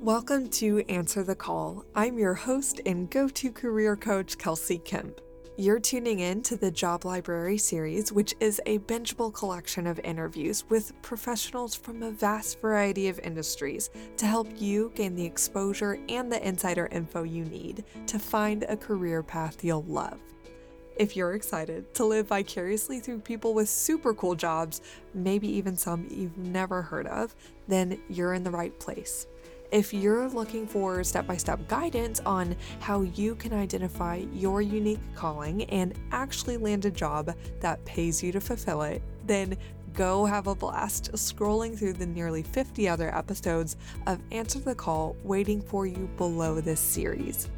Welcome to Answer the Call. I'm your host and go to career coach, Kelsey Kemp. You're tuning in to the Job Library series, which is a bingeable collection of interviews with professionals from a vast variety of industries to help you gain the exposure and the insider info you need to find a career path you'll love. If you're excited to live vicariously through people with super cool jobs, maybe even some you've never heard of, then you're in the right place. If you're looking for step by step guidance on how you can identify your unique calling and actually land a job that pays you to fulfill it, then go have a blast scrolling through the nearly 50 other episodes of Answer the Call waiting for you below this series.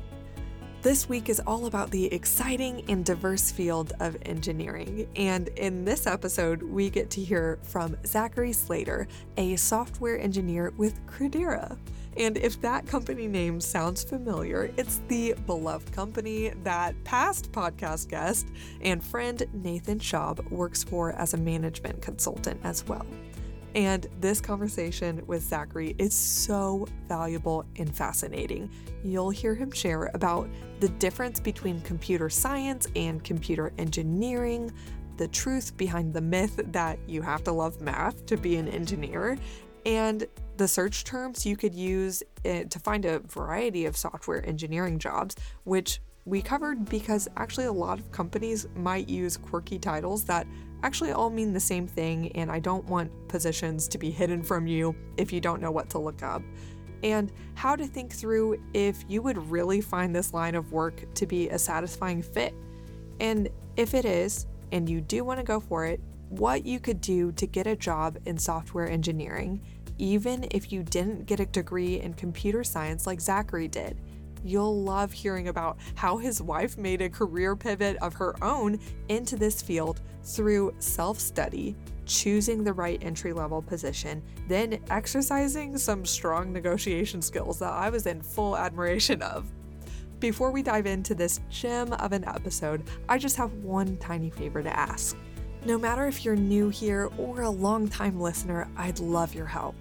This week is all about the exciting and diverse field of engineering. And in this episode, we get to hear from Zachary Slater, a software engineer with Credera. And if that company name sounds familiar, it's the beloved company that past podcast guest and friend Nathan Schaub works for as a management consultant as well. And this conversation with Zachary is so valuable and fascinating. You'll hear him share about the difference between computer science and computer engineering, the truth behind the myth that you have to love math to be an engineer, and the search terms you could use eh, to find a variety of software engineering jobs, which we covered because actually a lot of companies might use quirky titles that actually all mean the same thing, and I don't want positions to be hidden from you if you don't know what to look up. And how to think through if you would really find this line of work to be a satisfying fit. And if it is, and you do want to go for it, what you could do to get a job in software engineering, even if you didn't get a degree in computer science like Zachary did. You'll love hearing about how his wife made a career pivot of her own into this field through self study, choosing the right entry level position, then exercising some strong negotiation skills that I was in full admiration of. Before we dive into this gem of an episode, I just have one tiny favor to ask. No matter if you're new here or a long-time listener, I'd love your help.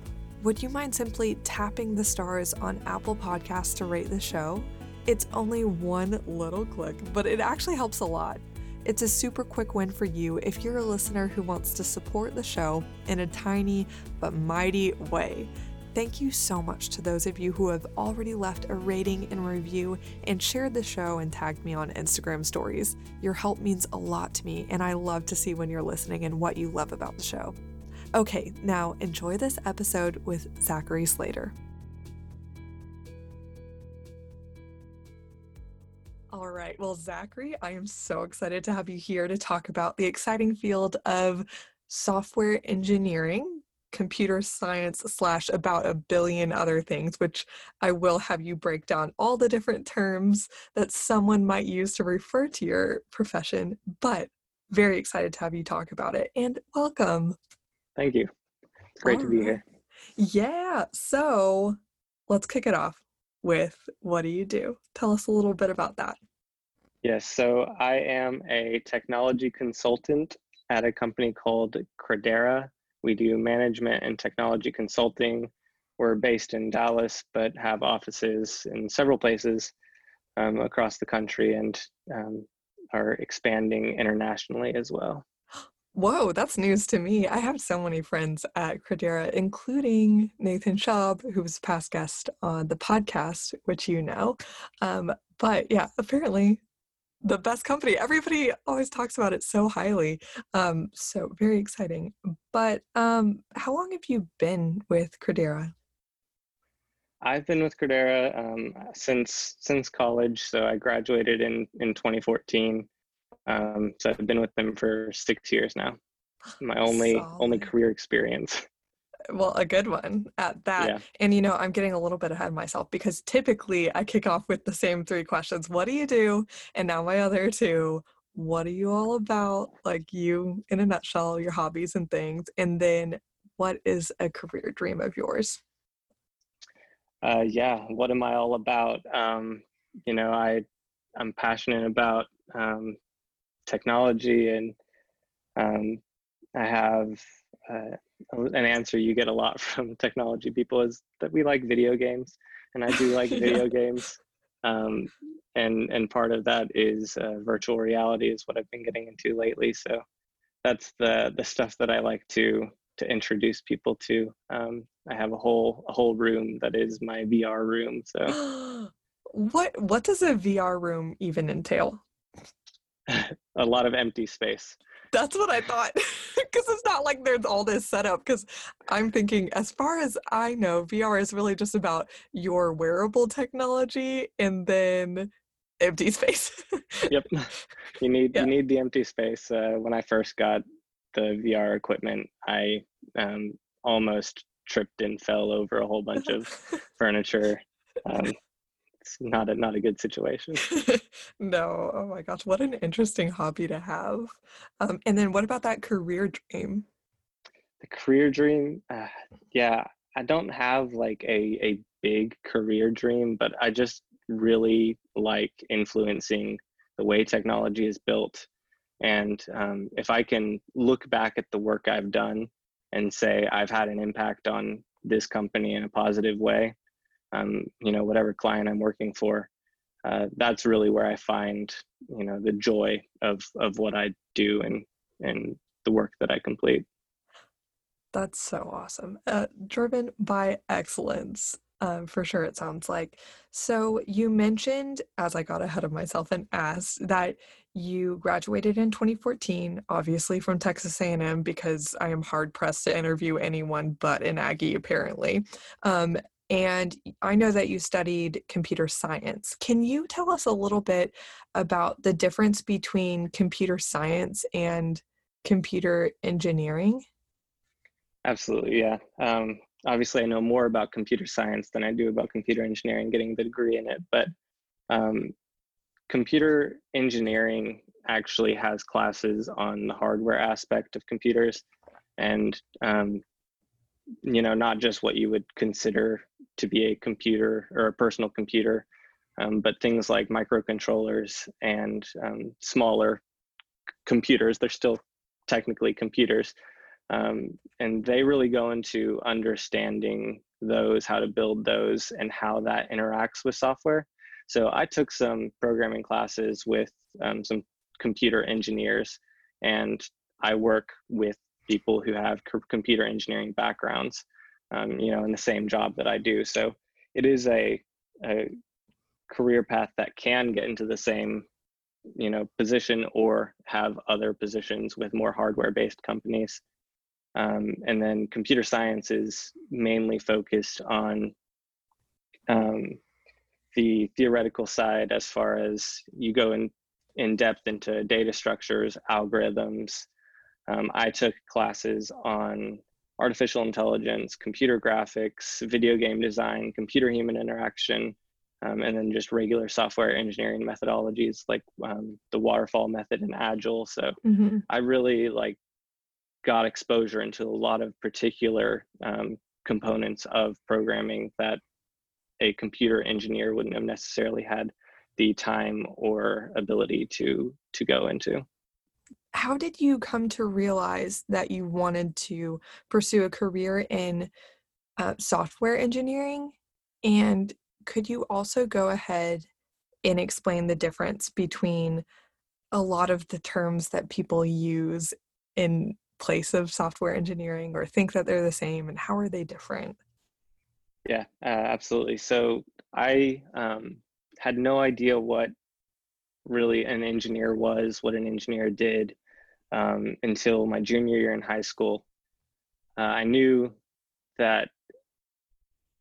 Would you mind simply tapping the stars on Apple Podcasts to rate the show? It's only one little click, but it actually helps a lot. It's a super quick win for you if you're a listener who wants to support the show in a tiny but mighty way. Thank you so much to those of you who have already left a rating and review and shared the show and tagged me on Instagram stories. Your help means a lot to me, and I love to see when you're listening and what you love about the show. Okay, now enjoy this episode with Zachary Slater. All right. Well, Zachary, I am so excited to have you here to talk about the exciting field of software engineering computer science slash about a billion other things, which I will have you break down all the different terms that someone might use to refer to your profession. But very excited to have you talk about it and welcome. Thank you. It's great all to be here. Yeah. So let's kick it off with what do you do? Tell us a little bit about that. Yes. So I am a technology consultant at a company called Credera we do management and technology consulting. We're based in Dallas, but have offices in several places um, across the country and um, are expanding internationally as well. Whoa, that's news to me. I have so many friends at Credera, including Nathan Schaub, who was past guest on the podcast, which you know. Um, but yeah, apparently the best company. Everybody always talks about it so highly. Um, so very exciting. But um, how long have you been with Credera? I've been with Credera um, since since college. So I graduated in in 2014. Um, so I've been with them for six years now. My only Solid. only career experience. well a good one at that yeah. and you know i'm getting a little bit ahead of myself because typically i kick off with the same three questions what do you do and now my other two what are you all about like you in a nutshell your hobbies and things and then what is a career dream of yours uh, yeah what am i all about um, you know i i'm passionate about um, technology and um, i have uh, an answer you get a lot from technology people is that we like video games, and I do like video yeah. games. Um, and and part of that is uh, virtual reality is what I've been getting into lately. So that's the the stuff that I like to to introduce people to. Um, I have a whole a whole room that is my VR room. So what what does a VR room even entail? a lot of empty space. That's what I thought. Because it's not like there's all this setup. Because I'm thinking, as far as I know, VR is really just about your wearable technology and then empty space. yep. You need yeah. you need the empty space. Uh, when I first got the VR equipment, I um, almost tripped and fell over a whole bunch of furniture. Um, it's not a not a good situation. no, oh my gosh, what an interesting hobby to have. Um, and then what about that career dream? The career dream, uh, yeah, I don't have like a a big career dream, but I just really like influencing the way technology is built. And um, if I can look back at the work I've done and say I've had an impact on this company in a positive way, um, you know, whatever client I'm working for, uh, that's really where I find, you know, the joy of of what I do and and the work that I complete. That's so awesome. Uh, driven by excellence. Um, for sure, it sounds like. So, you mentioned, as I got ahead of myself and asked, that you graduated in 2014, obviously from Texas A&M, because I am hard pressed to interview anyone but an Aggie, apparently. Um, and I know that you studied computer science. Can you tell us a little bit about the difference between computer science and computer engineering? Absolutely, yeah. Um, obviously, I know more about computer science than I do about computer engineering, getting the degree in it. But um, computer engineering actually has classes on the hardware aspect of computers and um, you know not just what you would consider to be a computer or a personal computer um, but things like microcontrollers and um, smaller computers they're still technically computers um, and they really go into understanding those how to build those and how that interacts with software. So i took some programming classes with um, some computer engineers and i work with people who have computer engineering backgrounds, um, you know, in the same job that I do. So it is a, a career path that can get into the same, you know, position or have other positions with more hardware-based companies. Um, and then computer science is mainly focused on um, the theoretical side as far as you go in, in depth into data structures, algorithms, um, I took classes on artificial intelligence, computer graphics, video game design, computer human interaction, um, and then just regular software engineering methodologies like um, the waterfall method and agile. So mm-hmm. I really like got exposure into a lot of particular um, components of programming that a computer engineer wouldn't have necessarily had the time or ability to to go into how did you come to realize that you wanted to pursue a career in uh, software engineering? And could you also go ahead and explain the difference between a lot of the terms that people use in place of software engineering or think that they're the same and how are they different? Yeah, uh, absolutely. So I um, had no idea what really an engineer was, what an engineer did, um, until my junior year in high school. Uh, I knew that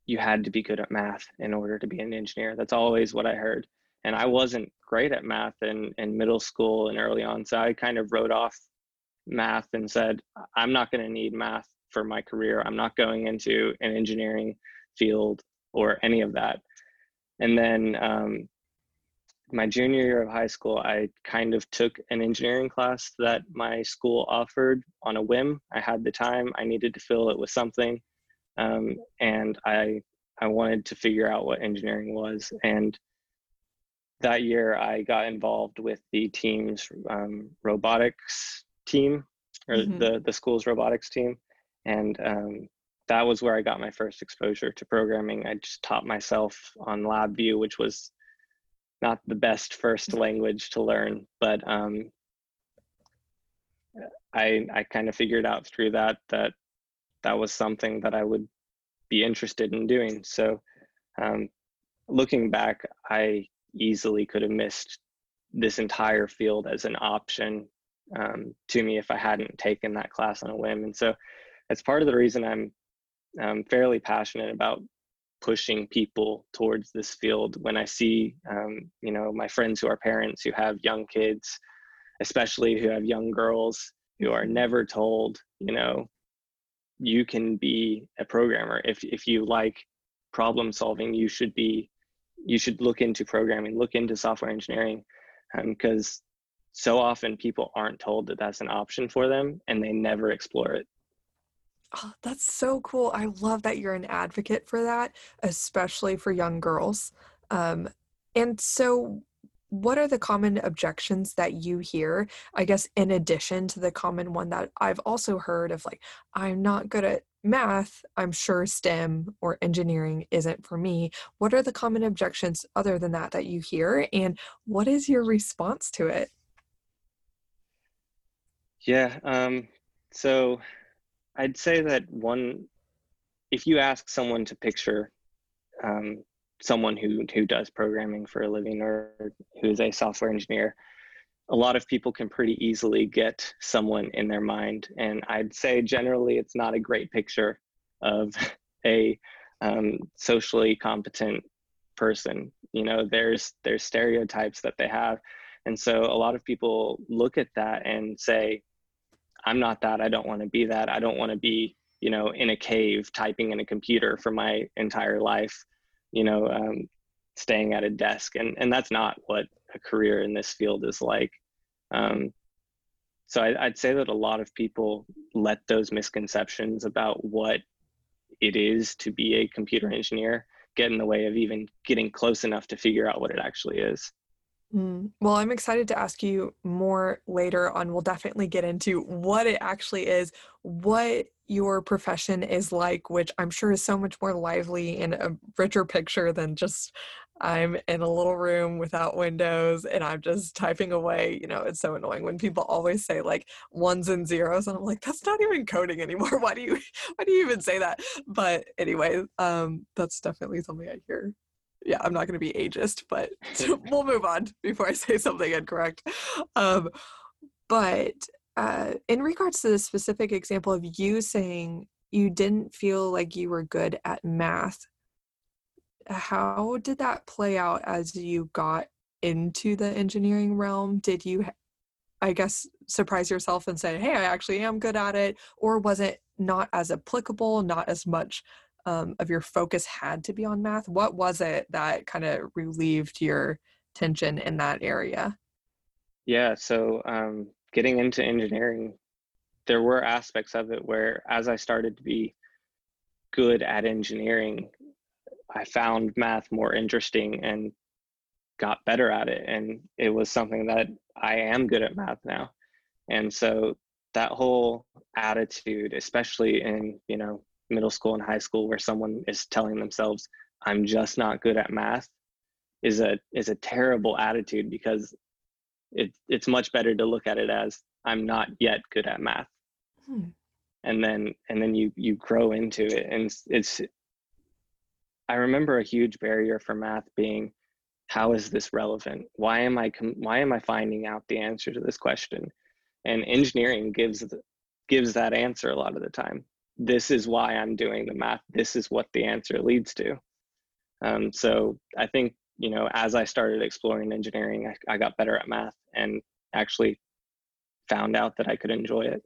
you had to be good at math in order to be an engineer. That's always what I heard. And I wasn't great at math in, in middle school and early on. So I kind of wrote off math and said, I'm not going to need math for my career. I'm not going into an engineering field or any of that. And then um, my junior year of high school, I kind of took an engineering class that my school offered on a whim. I had the time, I needed to fill it with something, um, and I I wanted to figure out what engineering was. And that year, I got involved with the team's um, robotics team, or mm-hmm. the the school's robotics team, and um, that was where I got my first exposure to programming. I just taught myself on LabVIEW, which was not the best first language to learn, but um, I I kind of figured out through that that that was something that I would be interested in doing. So um, looking back, I easily could have missed this entire field as an option um, to me if I hadn't taken that class on a whim. And so it's part of the reason I'm um, fairly passionate about pushing people towards this field. When i see um, you know my friends who are parents who have young kids especially who have young girls who are mm-hmm. never told you know you can be a programmer. If if you like problem solving you should be you should look into programming look into software engineering because um, so often people aren't told that that's an option for them and they never explore it Oh, that's so cool. I love that you're an advocate for that, especially for young girls. Um, and so, what are the common objections that you hear? I guess, in addition to the common one that I've also heard of, like, I'm not good at math, I'm sure STEM or engineering isn't for me. What are the common objections other than that that you hear? And what is your response to it? Yeah. Um, so, I'd say that one, if you ask someone to picture um, someone who who does programming for a living or who is a software engineer, a lot of people can pretty easily get someone in their mind, and I'd say generally it's not a great picture of a um, socially competent person. You know, there's there's stereotypes that they have, and so a lot of people look at that and say, I'm not that. I don't want to be that. I don't want to be, you know, in a cave typing in a computer for my entire life, you know, um, staying at a desk. And, and that's not what a career in this field is like. Um, so I, I'd say that a lot of people let those misconceptions about what it is to be a computer engineer get in the way of even getting close enough to figure out what it actually is. Mm. Well, I'm excited to ask you more later on. We'll definitely get into what it actually is, what your profession is like, which I'm sure is so much more lively and a richer picture than just I'm in a little room without windows and I'm just typing away. You know, it's so annoying when people always say like ones and zeros, and I'm like, that's not even coding anymore. Why do you why do you even say that? But anyway, um, that's definitely something I hear yeah, I'm not going to be ageist, but we'll move on before I say something incorrect. Um, but uh, in regards to the specific example of you saying you didn't feel like you were good at math, how did that play out as you got into the engineering realm? Did you, I guess, surprise yourself and say, hey, I actually am good at it? Or was it not as applicable, not as much um, of your focus had to be on math? What was it that kind of relieved your tension in that area? Yeah, so um, getting into engineering, there were aspects of it where as I started to be good at engineering, I found math more interesting and got better at it. And it was something that I am good at math now. And so that whole attitude, especially in, you know, middle school and high school where someone is telling themselves i'm just not good at math is a is a terrible attitude because it, it's much better to look at it as i'm not yet good at math. Hmm. and then and then you you grow into it and it's, it's i remember a huge barrier for math being how is this relevant? Why am i why am i finding out the answer to this question? And engineering gives gives that answer a lot of the time this is why I'm doing the math. This is what the answer leads to. Um, so I think, you know, as I started exploring engineering, I, I got better at math and actually found out that I could enjoy it.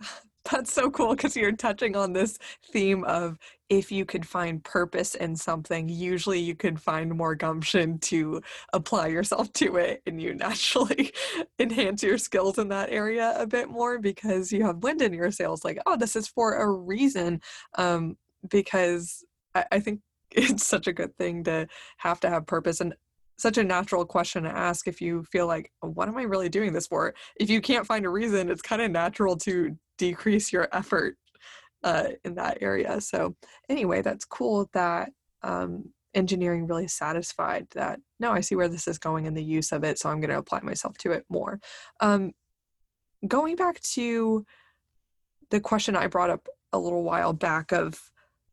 That's so cool because you're touching on this theme of if you could find purpose in something, usually you could find more gumption to apply yourself to it and you naturally enhance your skills in that area a bit more because you have wind in your sails like, oh, this is for a reason. Um, because I, I think it's such a good thing to have to have purpose. And such a natural question to ask if you feel like what am i really doing this for if you can't find a reason it's kind of natural to decrease your effort uh, in that area. So anyway, that's cool that um, engineering really satisfied that no, I see where this is going and the use of it, so I'm going to apply myself to it more. Um, going back to the question I brought up a little while back of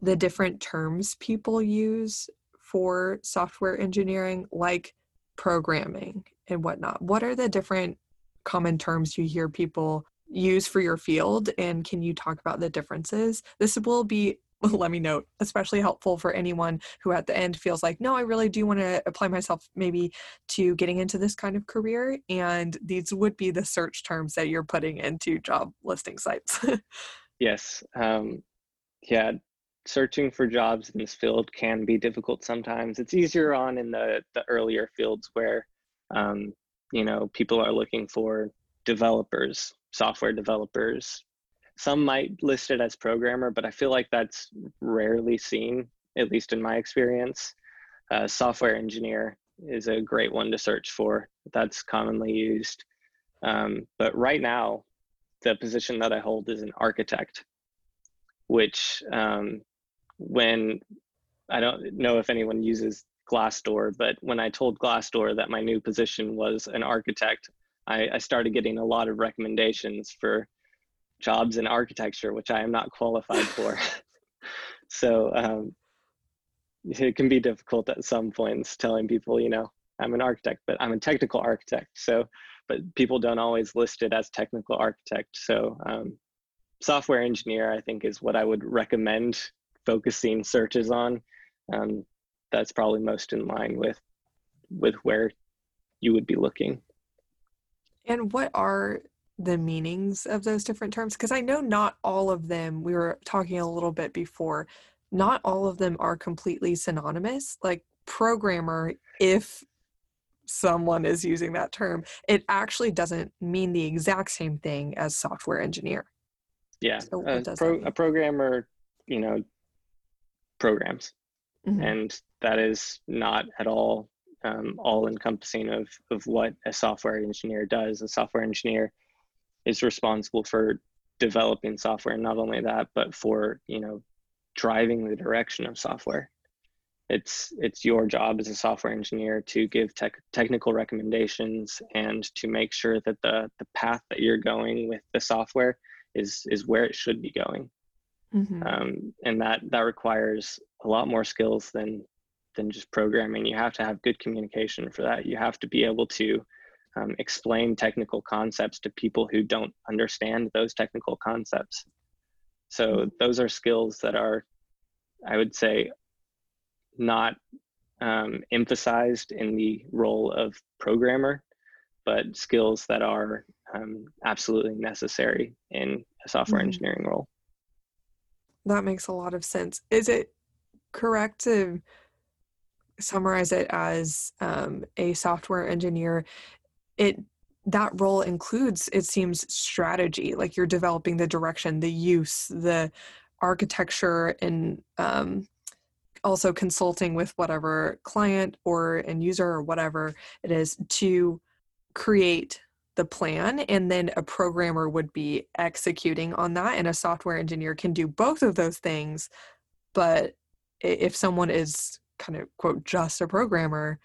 the different terms people use for software engineering, like programming and whatnot. What are the different common terms you hear people use for your field? And can you talk about the differences? This will be let me note, especially helpful for anyone who at the end feels like, no, I really do want to apply myself maybe to getting into this kind of career. And these would be the search terms that you're putting into job listing sites. yes. Um, yeah. Searching for jobs in this field can be difficult sometimes. It's easier on in the, the earlier fields where, um, you know, people are looking for developers, software developers, some might list it as programmer, but I feel like that's rarely seen, at least in my experience. Uh, software engineer is a great one to search for. That's commonly used. Um, but right now, the position that I hold is an architect, which um, when I don't know if anyone uses Glassdoor, but when I told Glassdoor that my new position was an architect, I, I started getting a lot of recommendations for jobs in architecture, which I am not qualified for. so um, it can be difficult at some points telling people, you know, I'm an architect, but I'm a technical architect. So, but people don't always list it as technical architect. So, um, software engineer, I think, is what I would recommend focusing searches on. Um, that's probably most in line with with where you would be looking. And what are the meanings of those different terms? Because I know not all of them, we were talking a little bit before, not all of them are completely synonymous. Like programmer, if someone is using that term, it actually doesn't mean the exact same thing as software engineer. Yeah. So a, pro- a programmer, you know, programs. Mm-hmm. And that is not at all um, all encompassing of, of what a software engineer does. A software engineer is responsible for developing software and not only that but for you know driving the direction of software it's it's your job as a software engineer to give tech, technical recommendations and to make sure that the the path that you're going with the software is is where it should be going mm-hmm. um, and that that requires a lot more skills than than just programming you have to have good communication for that you have to be able to um, explain technical concepts to people who don't understand those technical concepts. So mm-hmm. those are skills that are, I would say, not um, emphasized in the role of programmer, but skills that are um, absolutely necessary in a software mm-hmm. engineering role. That makes a lot of sense. Is it correct to summarize it as um, a software engineer it that role includes it seems strategy like you're developing the direction the use the architecture and um, also consulting with whatever client or end user or whatever it is to create the plan and then a programmer would be executing on that and a software engineer can do both of those things but if someone is kind of quote just a programmer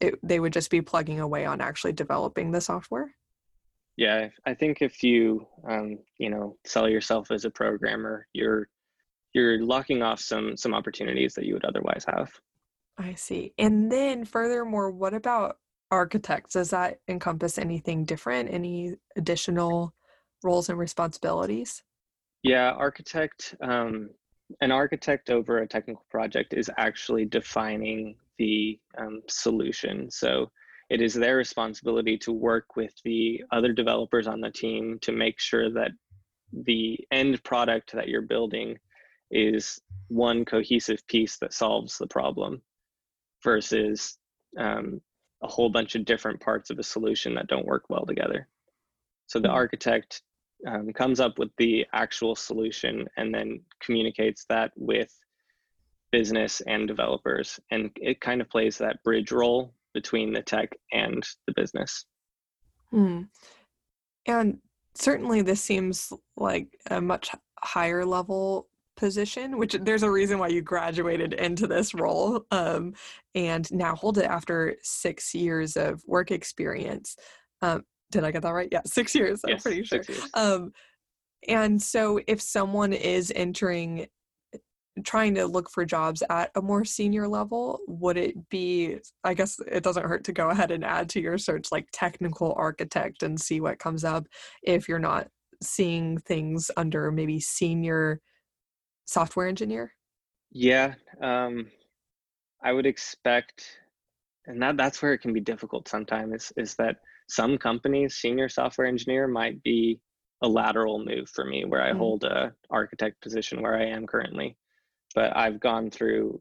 it, they would just be plugging away on actually developing the software? Yeah i think if you um, you know sell yourself as a programmer you're you're locking off some some opportunities that you would otherwise have. I see. And then furthermore what about architects? Does that encompass anything different? Any additional roles and responsibilities? Yeah architect um, an architect over a technical project is actually defining the um, solution. So it is their responsibility to work with the other developers on the team to make sure that the end product that you're building is one cohesive piece that solves the problem versus um, a whole bunch of different parts of a solution that don't work well together. So the hmm. architect um, comes up with the actual solution and then communicates that with business and developers and it kind of plays that bridge role between the tech and the business mm. and certainly this seems like a much higher level position, which there's a reason why you graduated into this role um, and now hold it after six years of work experience. Um, did I get that right? Yeah, six years. I'm pretty sure. Um, and so if someone is entering trying to look for jobs at a more senior level, would it be, I guess it doesn't hurt to go ahead and add to your search like technical architect and see what comes up if you're not seeing things under maybe senior software engineer? Yeah, um, I would expect, and that, that's where it can be difficult sometimes, is, is that some companies, senior software engineer might be a lateral move for me where I mm-hmm. hold a architect position where I am currently but I've gone through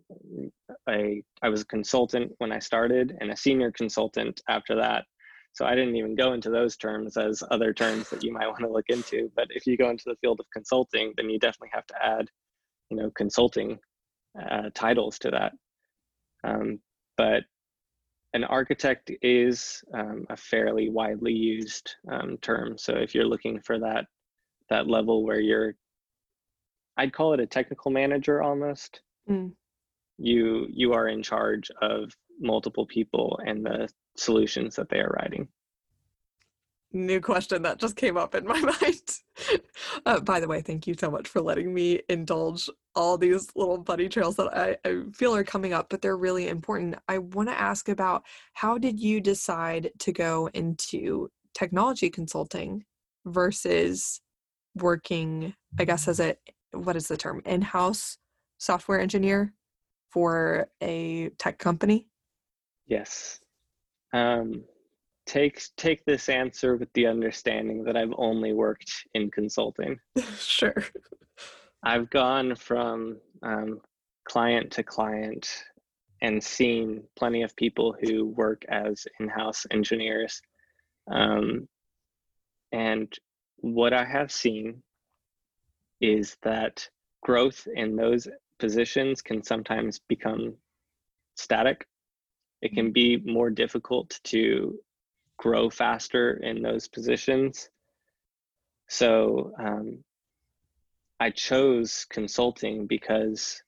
a I was a consultant when I started and a senior consultant after that. So I didn't even go into those terms as other terms that you might want to look into. But if you go into the field of consulting, then you definitely have to add, you know, consulting uh, titles to that. Um, but an architect is um, a fairly widely used um, term. So if you're looking for that that level where you're I'd call it a technical manager almost. Mm. You you are in charge of multiple people and the solutions that they are writing. New question that just came up in my mind. uh, by the way, thank you so much for letting me indulge all these little bunny trails that I, I feel are coming up, but they're really important. I want to ask about how did you decide to go into technology consulting versus working, I guess, as a what is the term in-house software engineer for a tech company yes um, take take this answer with the understanding that i've only worked in consulting. Sure. I've gone from um, client to client and seen plenty of people who work as in-house engineers um, and what i have seen is that growth in those positions can sometimes become static. It can be more difficult to grow faster in those positions. So um, I chose consulting because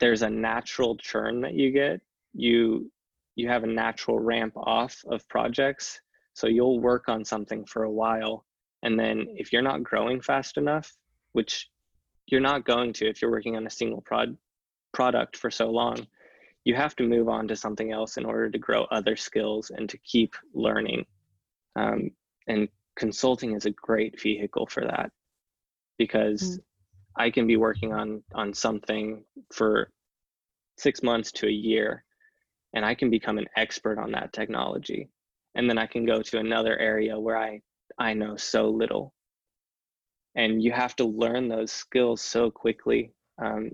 there's a natural churn that you get. You you have a natural ramp off of projects. So you'll work on something for a while. And then if you're not growing fast enough, which you're not going to if you're working on a single prod product for so long you have to move on to something else in order to grow other skills and to keep learning. Um, and consulting is a great vehicle for that because mm. i can be working on on something for six months to a year and i can become an expert on that technology. And then i can go to another area where i i know so little. And you have to learn those skills so quickly. Um,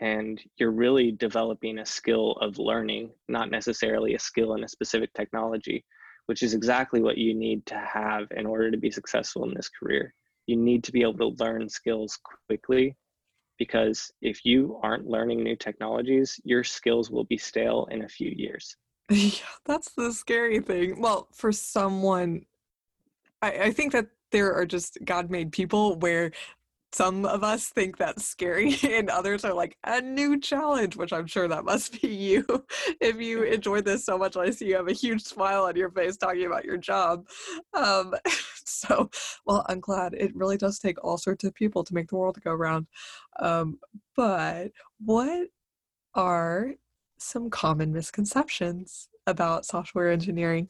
and you're really developing a skill of learning not necessarily a skill in a specific technology which is exactly what you need to have in order to be successful in this career. You need to be able to learn skills quickly because if you aren't learning new technologies your skills will be stale in a few years. Yeah that's the scary thing. Well for someone I, I think that there are just God made people where some of us think that's scary and others are like a new challenge which i'm sure that must be you. If you enjoyed this so much i see you have a huge smile on your face talking about your job. Um, so well i'm glad. It really does take all sorts of people to make the world go round. Um, but what are some common misconceptions about software engineering?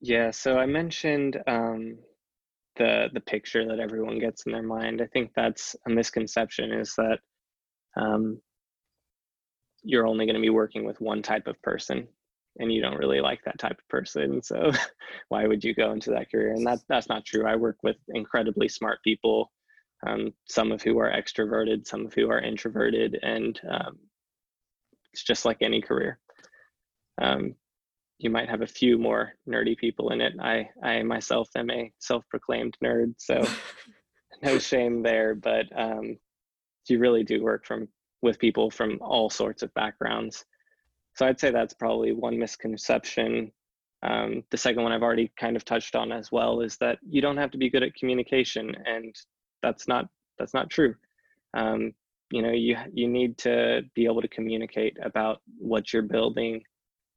Yeah, so I mentioned um, the the picture that everyone gets in their mind. I think that's a misconception. Is that um, you're only going to be working with one type of person, and you don't really like that type of person. So why would you go into that career? And that that's not true. I work with incredibly smart people, um, some of who are extroverted, some of who are introverted, and um, it's just like any career. Um, you might have a few more nerdy people in it. I I myself am a self-proclaimed nerd, so no shame there. But um, you really do work from with people from all sorts of backgrounds. So I'd say that's probably one misconception. Um, the second one I've already kind of touched on as well is that you don't have to be good at communication, and that's not that's not true um, you know you you need to be able to communicate about what you're building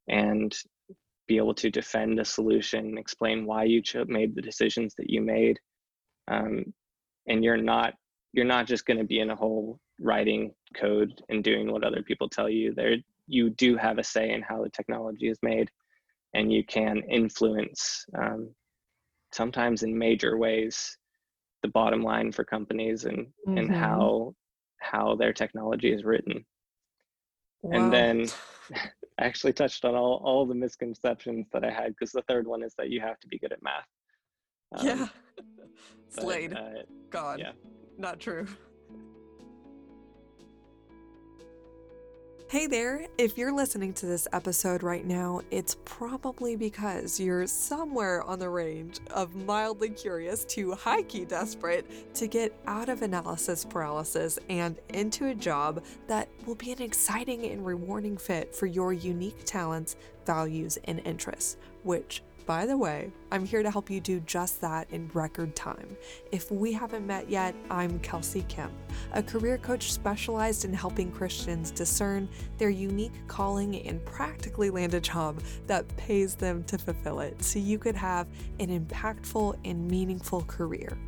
and be able to defend a solution explain why you made the decisions that you made um, and you're not you're not just going to be in a hole writing code and doing what other people tell you there you do have a say in how the technology is made and you can influence um, sometimes in major ways the bottom line for companies and mm-hmm. and how how their technology is written wow. and then I actually touched on all, all the misconceptions that I had because the third one is that you have to be good at math. Um, yeah. Slade. Uh, God. Yeah. Not true. Hey there! If you're listening to this episode right now, it's probably because you're somewhere on the range of mildly curious to high key desperate to get out of analysis paralysis and into a job that will be an exciting and rewarding fit for your unique talents, values, and interests, which by the way, I'm here to help you do just that in record time. If we haven't met yet, I'm Kelsey Kemp, a career coach specialized in helping Christians discern their unique calling and practically land a job that pays them to fulfill it so you could have an impactful and meaningful career.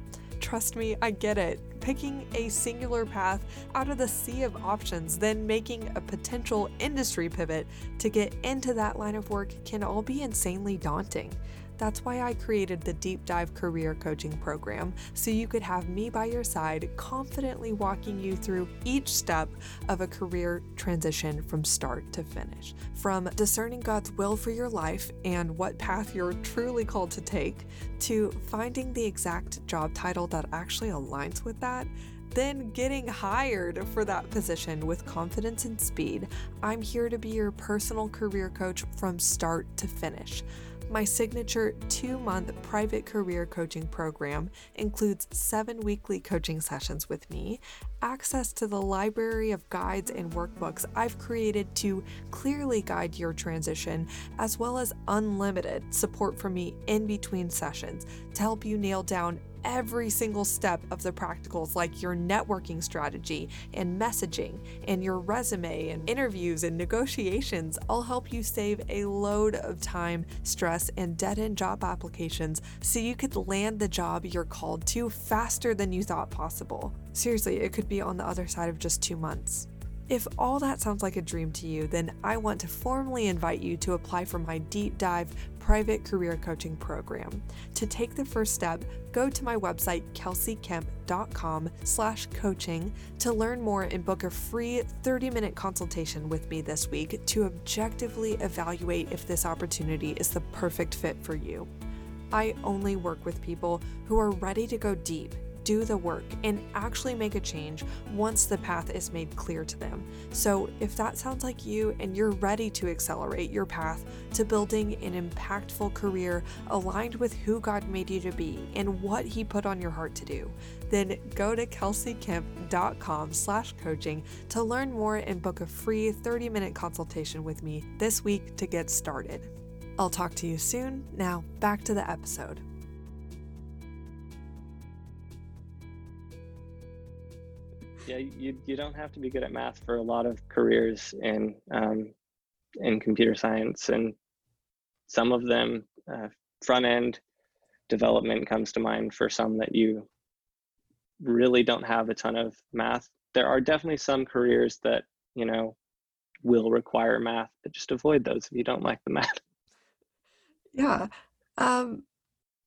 Trust me, I get it. Picking a singular path out of the sea of options, then making a potential industry pivot to get into that line of work can all be insanely daunting. That's why I created the Deep Dive Career Coaching Program, so you could have me by your side, confidently walking you through each step of a career transition from start to finish. From discerning God's will for your life and what path you're truly called to take, to finding the exact job title that actually aligns with that then getting hired for that position with confidence and speed. I'm here to be your personal career coach from start to finish. My signature two month private career coaching program includes seven weekly coaching sessions with me, access to the library of guides and workbooks I've created to clearly guide your transition, as well as unlimited support from me in between sessions to help you nail down every single step of the practicals, like your networking strategy and messaging, and your resume and interviews and negotiations, all help you save a load of time, stress, and dead end job applications so you could land the job you're called to faster than you thought possible. Seriously, it could be on the other side of just two months. If all that sounds like a dream to you, then I want to formally invite you to apply for my deep dive private career coaching program. To take the first step, go to my website kelseykemp.com slash coaching to learn more and book a free 30-minute consultation with me this week to objectively evaluate if this opportunity is the perfect fit for you. I only work with people who are ready to go deep do the work and actually make a change once the path is made clear to them. So, if that sounds like you and you're ready to accelerate your path to building an impactful career aligned with who God made you to be and what He put on your heart to do, then go to kelseykemp.com slash coaching to learn more and book a free 30-minute consultation with me this week to get started. I'll talk to you soon. Now, back to the episode. Yeah, you, you don't have to be good at math for a lot of careers in um, in computer science, and some of them uh, front end development comes to mind for some that you really don't have a ton of math. There are definitely some careers that you know will require math, but just avoid those if you don't like the math. Yeah. Um,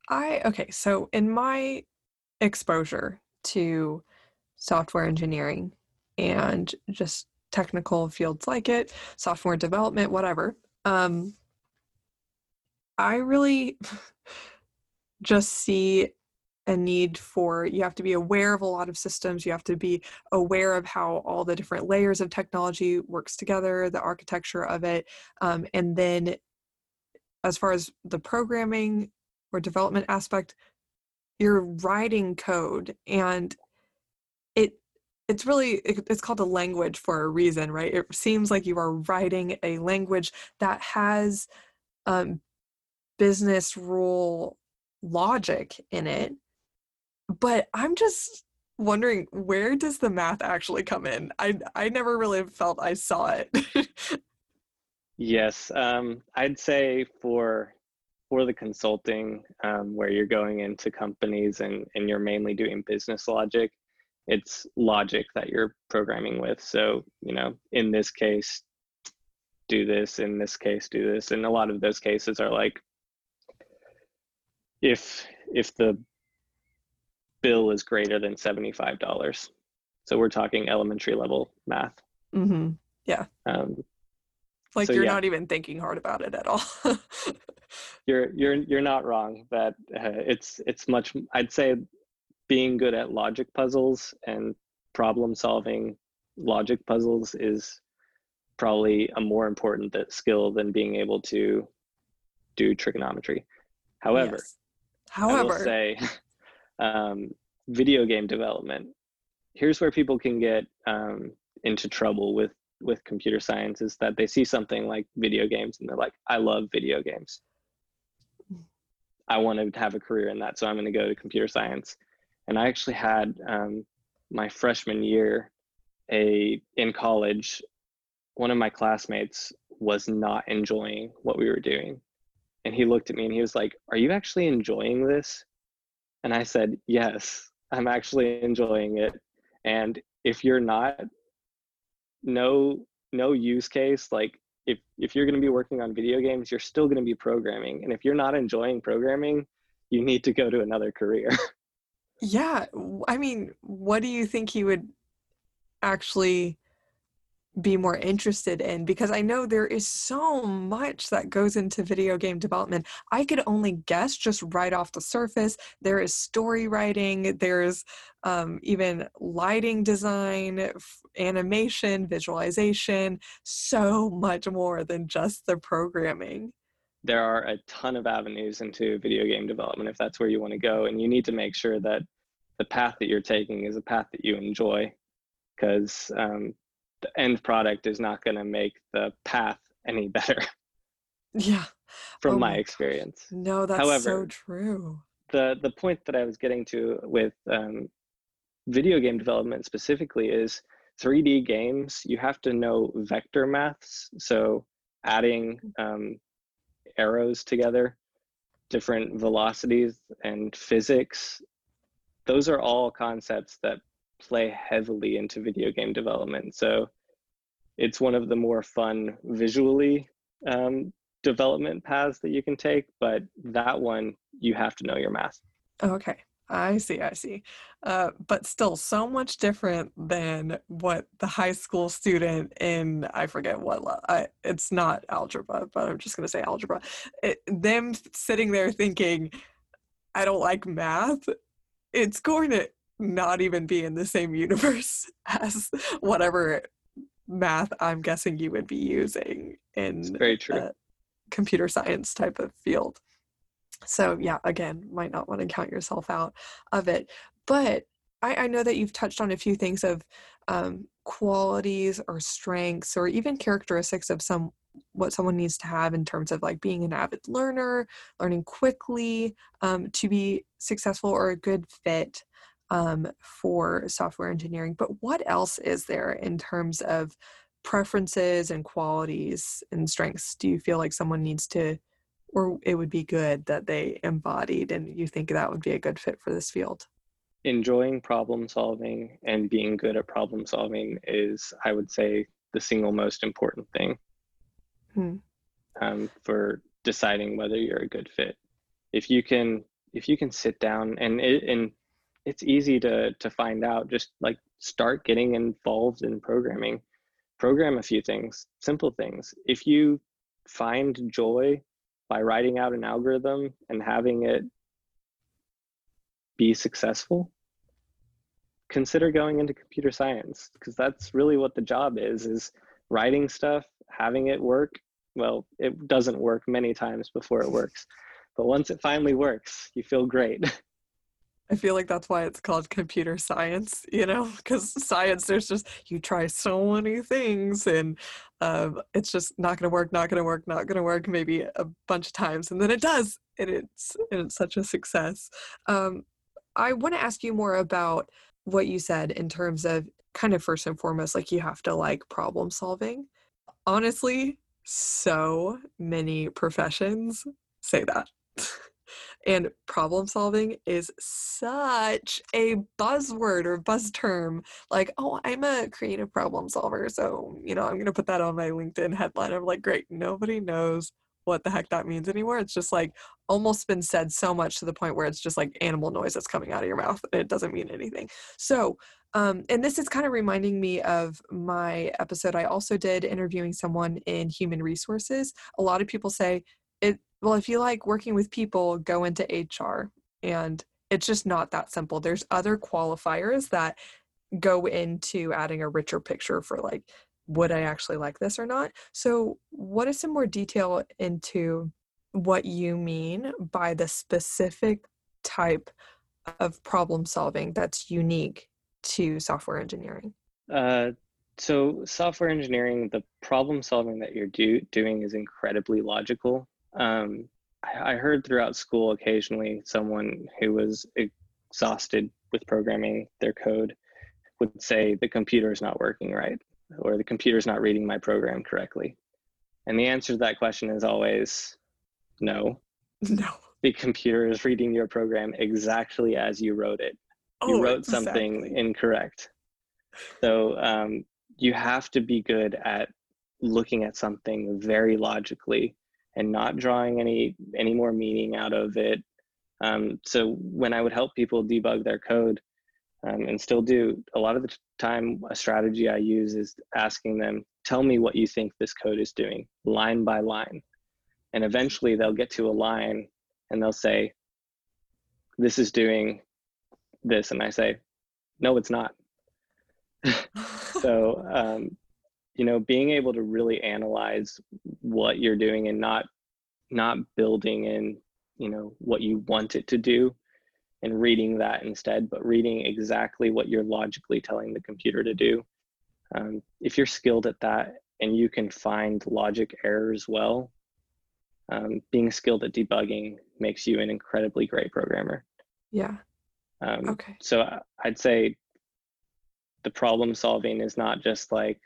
I okay. So in my exposure to software engineering and just technical fields like it, software development, whatever. Um, I really just see a need for you have to be aware of a lot of systems you have to be aware of how all the different layers of technology works together the architecture of it um, and then as far as the programming or development aspect you're writing code and it's really it's called a language for a reason right it seems like you are writing a language that has um, business rule logic in it but i'm just wondering where does the math actually come in? I I never really felt I saw it. yes, um, I'd say for for the consulting um, where you're going into companies and and you're mainly doing business logic, it's logic that you're programming with. So you know, in this case, do this. In this case, do this. And a lot of those cases are like if if the bill is greater than $75 so we're talking elementary level math mm-hmm. yeah um, like so you're yeah. not even thinking hard about it at all you're you're you're not wrong that uh, it's it's much i'd say being good at logic puzzles and problem solving logic puzzles is probably a more important skill than being able to do trigonometry however yes. However, I will say um, video game development. Here's where people can get um, into trouble with with computer science is that they see something like video games and they're like, I love video games. I want to have a career in that, so I'm going to go to computer science. And I actually had um, my freshman year, a in college, one of my classmates was not enjoying what we were doing and he looked at me and he was like, Are you actually enjoying this? And I said, Yes, I'm actually enjoying it. And if you're not, no, no use case. Like if if you're going to be working on video games, you're still going to be programming. And if you're not enjoying programming, you need to go to another career. yeah. I mean, what do you think he would actually be more interested in because I know there is so much that goes into video game development. I could only guess just right off the surface. There is story writing, there's um, even lighting design, f- animation, visualization, so much more than just the programming. There are a ton of avenues into video game development if that's where you want to go. And you need to make sure that the path that you're taking is a path that you enjoy because um, the end product is not going to make the path any better. Yeah. From oh my, my experience. No, that's However, so true. The the point that I was getting to with um, video game development specifically is 3D games. You have to know vector maths, so adding um, arrows together, different velocities, and physics. Those are all concepts that play heavily into video game development. So it's one of the more fun visually um, development paths that you can take, but that one you have to know your math. Okay. I see, I see. Uh, but still, so much different than what the high school student in, I forget what, I, it's not algebra, but I'm just going to say algebra. It, them sitting there thinking, I don't like math, it's going to not even be in the same universe as whatever math I'm guessing you would be using in it's very true. computer science type of field. So yeah, again, might not want to count yourself out of it. But I, I know that you've touched on a few things of um, qualities or strengths or even characteristics of some what someone needs to have in terms of like being an avid learner, learning quickly, um, to be successful or a good fit um, for software engineering. But what else is there in terms of preferences and qualities and strengths do you feel like someone needs to, or it would be good that they embodied and you think that would be a good fit for this field? Enjoying problem solving and being good at problem solving is, I would say, the single most important thing hmm. um, for deciding whether you're a good fit. If you can, if you can sit down and it, and it's easy to to find out just like start getting involved in programming program a few things simple things if you find joy by writing out an algorithm and having it be successful consider going into computer science because that's really what the job is is writing stuff having it work. Well it doesn't work many times before it works but once it finally works you feel great I feel like that's why it's called computer science, you know, because science, there's just, you try so many things and um, it's just not going to work, not going to work, not going to work, maybe a bunch of times. And then it does. And it's, and it's such a success. Um, I want to ask you more about what you said in terms of kind of first and foremost, like you have to like problem solving. Honestly, so many professions say that. and problem solving is such a buzzword or buzz term. Like, oh, I'm a creative problem solver. So, you know, I'm going to put that on my LinkedIn headline. I'm like, great. Nobody knows what the heck that means anymore. It's just like almost been said so much to the point where it's just like animal noise that's coming out of your mouth. And it doesn't mean anything. So, um, and this is kind of reminding me of my episode I also did interviewing someone in human resources. A lot of people say it, well, if you like working with people, go into HR. And it's just not that simple. There's other qualifiers that go into adding a richer picture for like would I actually like this or not? So, what is some more detail into what you mean by the specific type of problem solving that's unique to software engineering? Uh, so, software engineering, the problem solving that you're do, doing is incredibly logical. Um, I, I heard throughout school occasionally someone who was exhausted with programming their code would say the computer is not working right or the computer is not reading my program correctly? And the answer to that question is always no. No. The computer is reading your program exactly as you wrote it. You oh, wrote exactly. something incorrect. So um, you have to be good at looking at something very logically and not drawing any any more meaning out of it. Um, so when I would help people debug their code, um, and still do, a lot of the time, a strategy I use is asking them, tell me what you think this code is doing, line by line. And eventually they'll get to a line and they'll say, this is doing this. And I say, no, it's not. so, um, you know, being able to really analyze what you're doing and not not building in, you know, what you want it to do, and reading that instead, but reading exactly what you're logically telling the computer to do. Um, if you're skilled at that and you can find logic errors well, um, being skilled at debugging makes you an incredibly great programmer. Yeah. Um, okay. So I'd say the problem solving is not just like,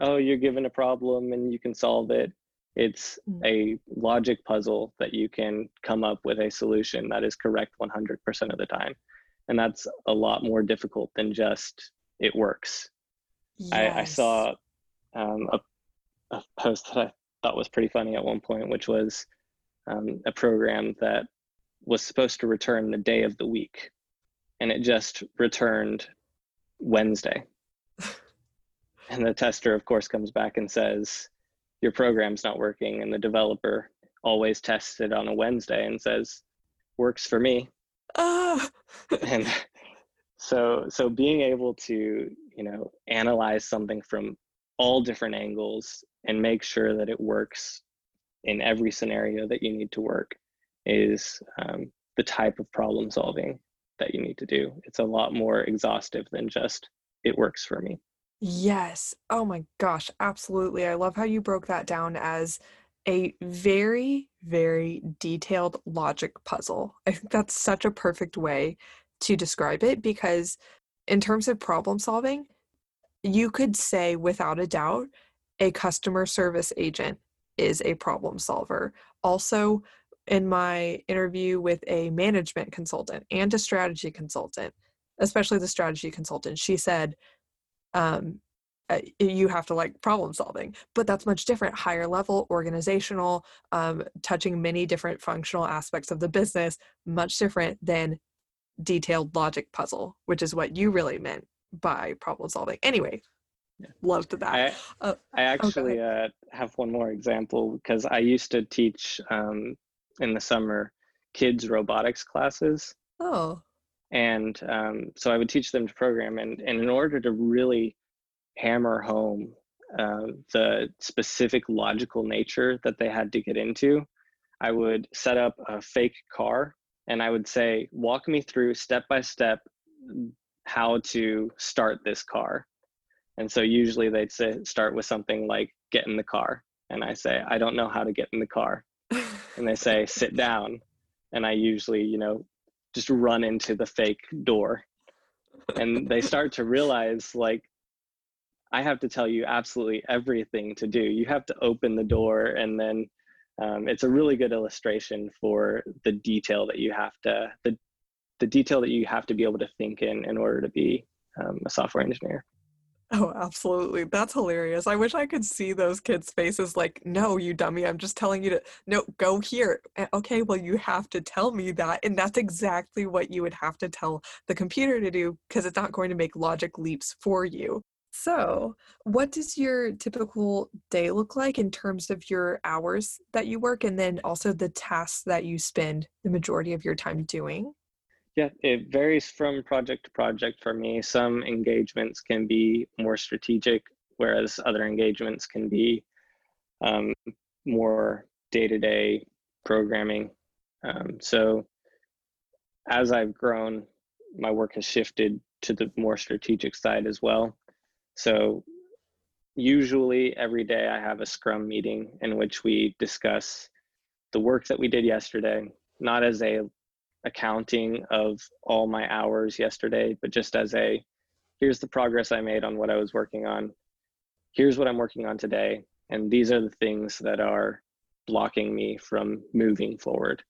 oh, you're given a problem and you can solve it. It's mm. a logic puzzle that you can come up with a solution that is correct 100% of the time. And that's a lot more difficult than just it works. Yes. I, I, saw um, a, a, post that I thought was pretty funny at one point, which was um, a program that was supposed to return the day of the week, and it just returned Wednesday. and the tester, of course, comes back and says, your program's not working. And the developer always tests it on a wednesday and says works for me. Uh. and so so being able to you know analyze something from all different angles and make sure that it works in every scenario that you need to work is um, the type of problem solving that you need to do. It's a lot more exhaustive than just it works for me Yes. Oh my gosh, absolutely. I love how you broke that down as a very, very detailed logic puzzle. I think that's such a perfect way to describe it because, in terms of problem solving, you could say without a doubt a customer service agent is a problem solver. Also, in my interview with a management consultant and a strategy consultant, especially the strategy consultant, she said um, uh, you have to like problem solving but that's much different higher level organizational um, touching many different functional aspects of the business much different than detailed logic puzzle which is what you really meant by problem solving anyway yeah. loved that i, uh, I actually okay. uh, have one more example because i used to teach um, in the summer kids robotics classes oh and um, so i would teach them to program and, and in order to really hammer home uh, the specific logical nature that they had to get into, I would set up a fake car and I would say, walk me through step by step how to start this car. And so usually they'd say, start with something like, get in the car. And I say, I don't know how to get in the car. and they say, sit down. And I usually, you know, just run into the fake door and they start to realize like I have to tell you absolutely everything to do. You have to open the door, and then um, it's a really good illustration for the detail that you have to the the detail that you have to be able to think in in order to be um, a software engineer. Oh, absolutely. That's hilarious. I wish I could see those kids' faces like, no, you dummy. I'm just telling you to, no, go here. Eh, okay, well, you have to tell me that. And that's exactly what you would have to tell the computer to do because it's not going to make logic leaps for you. So, what does your typical day look like in terms of your hours that you work and then also the tasks that you spend the majority of your time doing? Yeah, it varies from project to project for me. Some engagements can be more strategic, whereas other engagements can be um, more day to day programming. Um, so, as I've grown, my work has shifted to the more strategic side as well. So, usually every day I have a Scrum meeting in which we discuss the work that we did yesterday, not as a accounting of all my hours yesterday, but just as a here's the progress I made on what I was working on. Here's what I'm working on today. And these are the things that are blocking me from moving forward,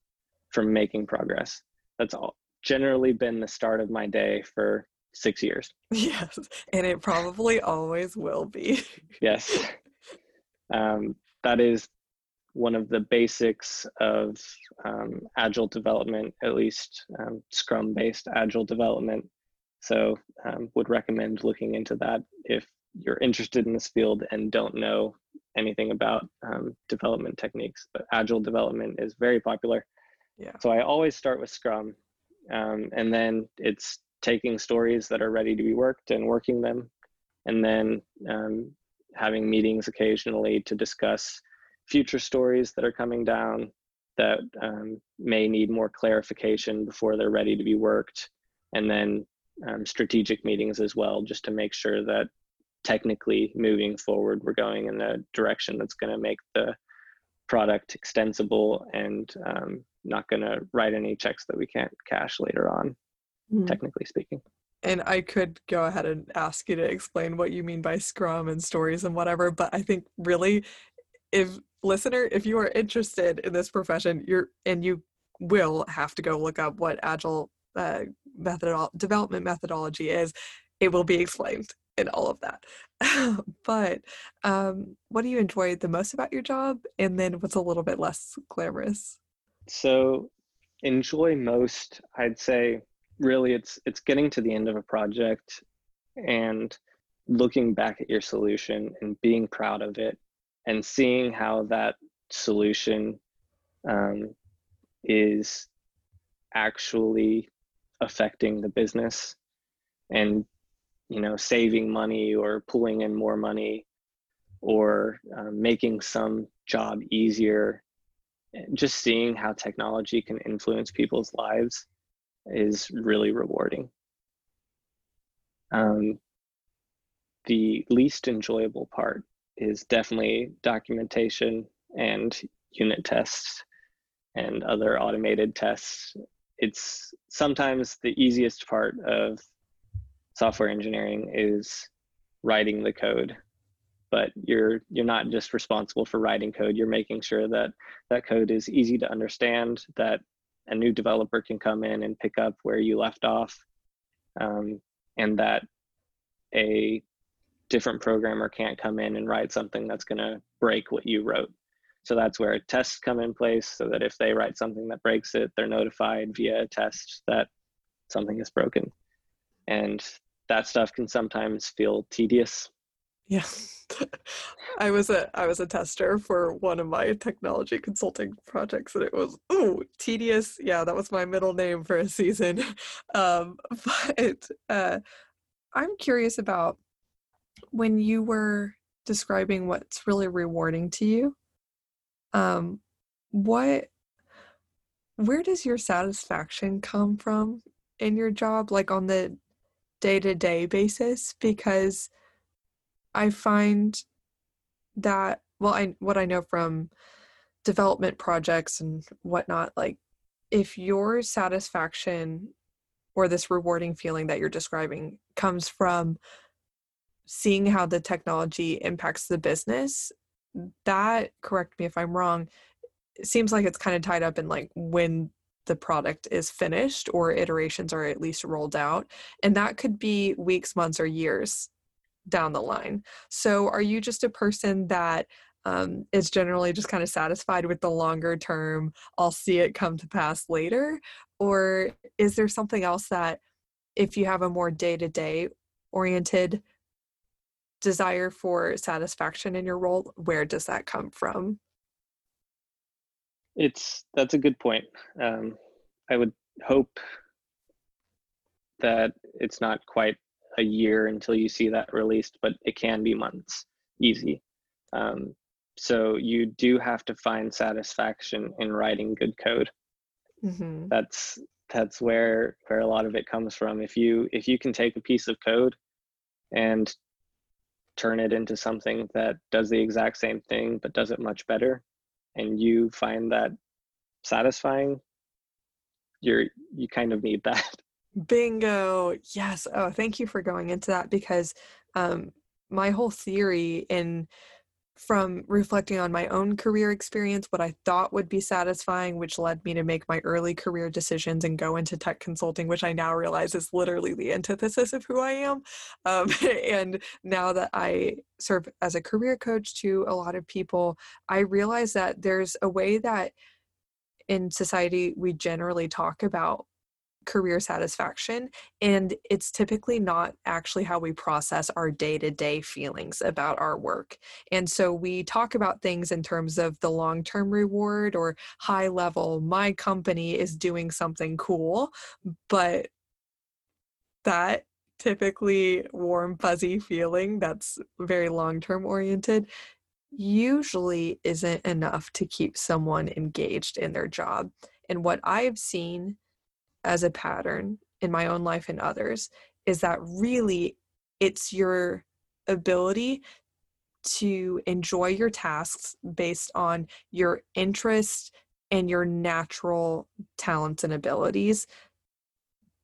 from making progress. That's all generally been the start of my day for six years. Yes. And it probably always will be. yes. Um, that is one of the basics of um, agile development, at least um, Scrum based agile development. So, um, would recommend looking into that if you're interested in this field and don't know anything about um, development techniques. But agile development is very popular. Yeah. So, I always start with Scrum, um, and then it's taking stories that are ready to be worked and working them, and then um, having meetings occasionally to discuss future stories that are coming down that um, may need more clarification before they're ready to be worked, and then um, strategic meetings as well, just to make sure that technically moving forward, we're going in a direction that's going to make the product extensible and um, not going to write any checks that we can't cash later on, mm. technically speaking. And I could go ahead and ask you to explain what you mean by Scrum and stories and whatever, but I think really if listener, if you are interested in this profession, you're and you will have to go look up what agile uh, development methodology is. It will be explained in all of that. but um, what do you enjoy the most about your job, and then what's a little bit less glamorous? So, enjoy most, I'd say, really, it's it's getting to the end of a project and looking back at your solution and being proud of it and seeing how that solution um, is actually affecting the business and you know saving money or pulling in more money or um, making some job easier. Just seeing how technology can influence people's lives is really rewarding. Um, the least enjoyable part is definitely documentation and unit tests and other automated tests. It's sometimes the easiest part of software engineering is writing the code but you're you're not just responsible for writing code you're making sure that that code is easy to understand that a new developer can come in and pick up where you left off um, and that a different programmer can't come in and write something that's going to break what you wrote. So that's where tests come in place so that if they write something that breaks it, they're notified via a test that something is broken. And that stuff can sometimes feel tedious. Yeah. I was a I was a tester for one of my technology consulting projects and it was ooh tedious. Yeah, that was my middle name for a season. Um, but uh, I'm curious about when you were describing what's really rewarding to you, um, what, where does your satisfaction come from in your job, like on the day to day basis? Because I find that, well, I, what I know from development projects and whatnot, like if your satisfaction or this rewarding feeling that you're describing comes from seeing how the technology impacts the business that correct me if i'm wrong seems like it's kind of tied up in like when the product is finished or iterations are at least rolled out and that could be weeks months or years down the line. So are you just a person that um, is generally just kind of satisfied with the longer term i'll see it come to pass later or is there something else that if you have a more day-to-day oriented desire for satisfaction in your role where does that come from? It's that's a good point. Um, i would hope that it's not quite a year until you see that released but it can be months easy. Um, so you do have to find satisfaction in writing good code. Mm-hmm. that's that's where where a lot of it comes from. If you if you can take a piece of code and turn it into something that does the exact same thing but does it much better and you find that satisfying you're you kind of need that. Bingo. Yes. Oh thank you for going into that because um my whole theory in from reflecting on my own career experience, what I thought would be satisfying, which led me to make my early career decisions and go into tech consulting, which I now realize is literally the antithesis of who I am. Um, and now that I serve as a career coach to a lot of people, I realize that there's a way that in society we generally talk about career satisfaction. And it's typically not actually how we process our day to day feelings about our work. And so we talk about things in terms of the long term reward or high level, my company is doing something cool, but that typically warm, fuzzy feeling that's very long term oriented usually isn't enough to keep someone engaged in their job. And what I've seen as a pattern in my own life and others is that really it's your ability to enjoy your tasks based on your interest and your natural talents and abilities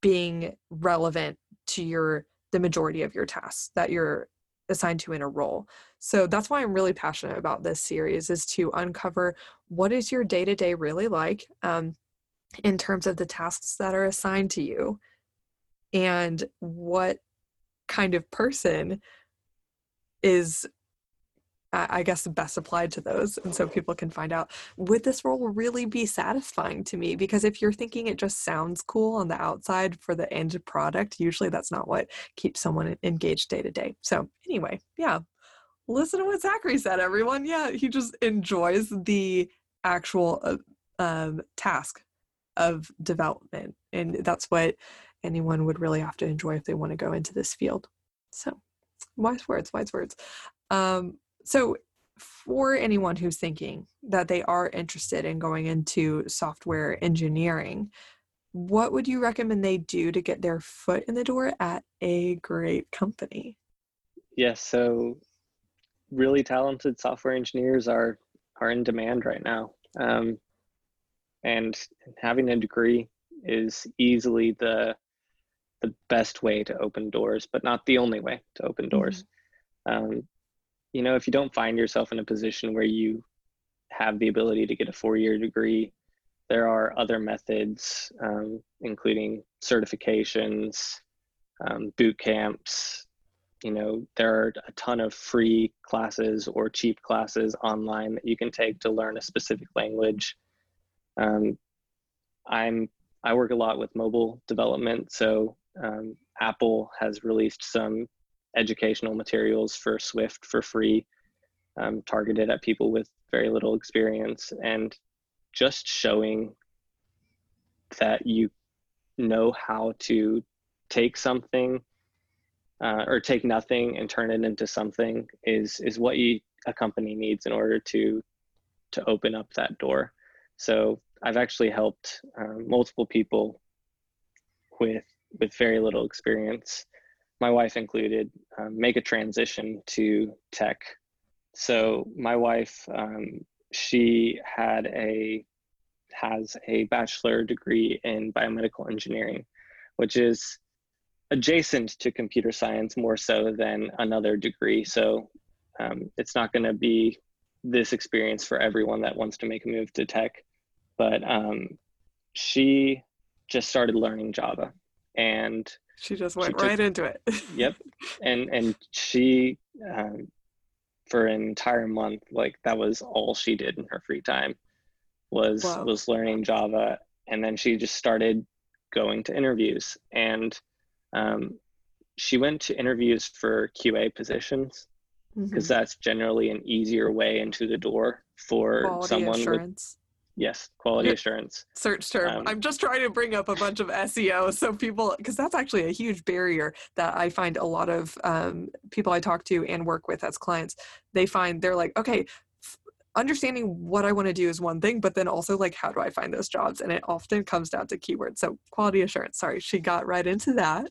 being relevant to your the majority of your tasks that you're assigned to in a role. So that's why I'm really passionate about this series is to uncover what is your day-to-day really like um, in terms of the tasks that are assigned to you and what kind of person is I guess best applied to those. And so people can find out would this role really be satisfying to me? Because if you're thinking it just sounds cool on the outside for the end product, usually that's not what keeps someone engaged day to day. So, anyway, yeah, listen to what Zachary said, everyone. Yeah, he just enjoys the actual uh, um, task of development. And that's what anyone would really have to enjoy if they want to go into this field. So, wise words, wise words. Um, so, for anyone who's thinking that they are interested in going into software engineering, what would you recommend they do to get their foot in the door at a great company? Yes, so really talented software engineers are are in demand right now. Um, and having a degree is easily the the best way to open doors but not the only way to open doors. Mm-hmm. um, you know if you don't find yourself in a position where you have the ability to get a four-year degree there are other methods um, including certifications um, boot camps. You know there are a ton of free classes or cheap classes online that you can take to learn a specific language um, I'm I work a lot with mobile development, so um, Apple has released some educational materials for Swift for free, um, targeted at people with very little experience, and just showing that you know how to take something uh, or take nothing and turn it into something is is what you, a company needs in order to to open up that door. So I've actually helped um, multiple people with with very little experience, my wife included, um, make a transition to tech. So my wife, um, she had a has a bachelor degree in biomedical engineering, which is adjacent to computer science more so than another degree. So um, it's not going to be this experience for everyone that wants to make a move to tech. But um, she just started learning Java and she just went she took, right into it. yep. And, and she, um, for an entire month, like that was all she did in her free time was, wow. was learning Java. And then she just started going to interviews and um, she went to interviews for QA positions because mm-hmm. that's generally an easier way into the door for quality someone assurance. with yes quality assurance search term um, i'm just trying to bring up a bunch of seo so people because that's actually a huge barrier that i find a lot of um, people i talk to and work with as clients they find they're like okay understanding what I want to do is one thing, but then also like how do I find those jobs? And it often comes down to keywords. So quality assurance. Sorry, she got right into that.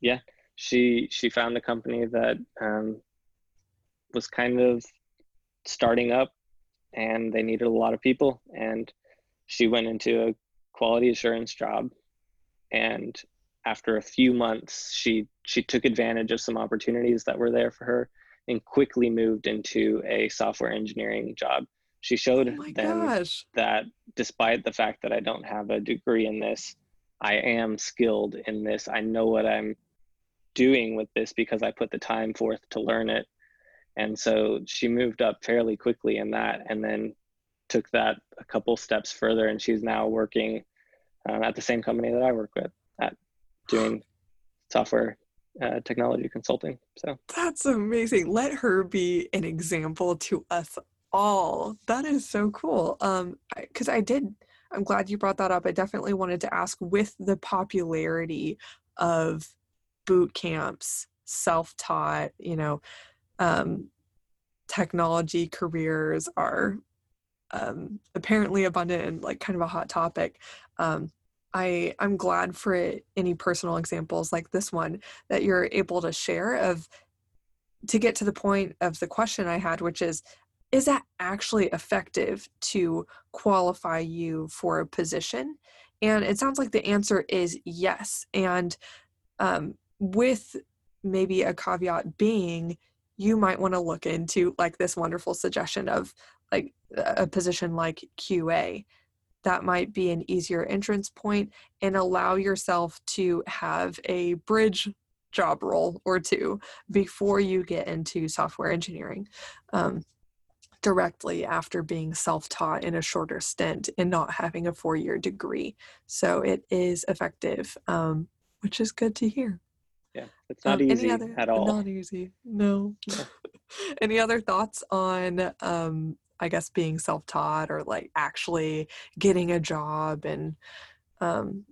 Yeah, she she found a company that um, was kind of starting up, and they needed a lot of people, and she went into a quality assurance job, and after a few months, she she took advantage of some opportunities that were there for her and quickly moved into a software engineering job. She showed oh them gosh. that despite the fact that I don't have a degree in this, I am skilled in this. I know what I'm doing with this because I put the time forth to learn it. And so she moved up fairly quickly in that and then took that a couple steps further. And she's now working um, at the same company that I work with at doing software uh, technology consulting. So that's amazing. Let her be an example to us all. That is so cool. Um, because I, I did. I'm glad you brought that up. I definitely wanted to ask with the popularity of boot camps, self-taught, you know, um, technology careers are um, apparently abundant and like kind of a hot topic. Um, I I'm glad for it, any personal examples like this one that you're able to share of to get to the point of the question I had, which is is that actually effective to qualify you for a position? And it sounds like the answer is yes. And um, with maybe a caveat being, you might want to look into like this wonderful suggestion of like a position like QA that might be an easier entrance point and allow yourself to have a bridge job role or two before you get into software engineering um, directly after being self-taught in a shorter stint and not having a four-year degree. So it is effective um, which is good to hear yeah it's not um, easy other, at all not easy no any other thoughts on um, I guess being self-taught or like actually getting a job and um,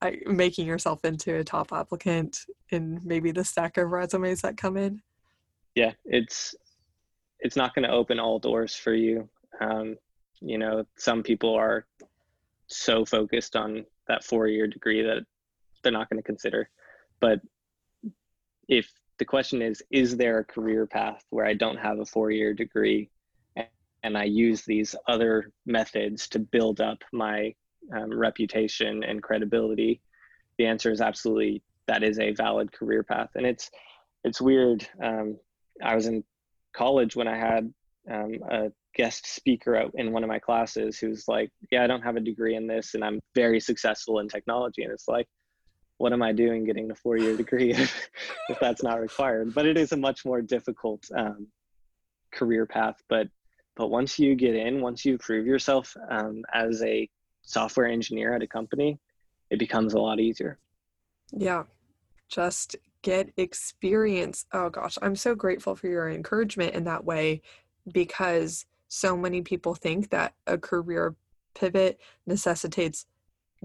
I, making yourself into a top applicant in maybe the stack of resumes that come in. Yeah, it's it's not going to open all doors for you. Um, you know, some people are so focused on that four-year degree that they're not going to consider. But if the question is, is there a career path where I don't have a four-year degree and I use these other methods to build up my um, reputation and credibility? The answer is absolutely that is a valid career path, and it's it's weird. Um, I was in college when I had um, a guest speaker out in one of my classes who's like, "Yeah, I don't have a degree in this, and I'm very successful in technology," and it's like. What am I doing getting a four year degree if, if that's not required? But it is a much more difficult um, career path. But but once you get in, once you prove yourself um, as a software engineer at a company, it becomes a lot easier. Yeah, just get experience. Oh gosh, I'm so grateful for your encouragement in that way because so many people think that a career pivot necessitates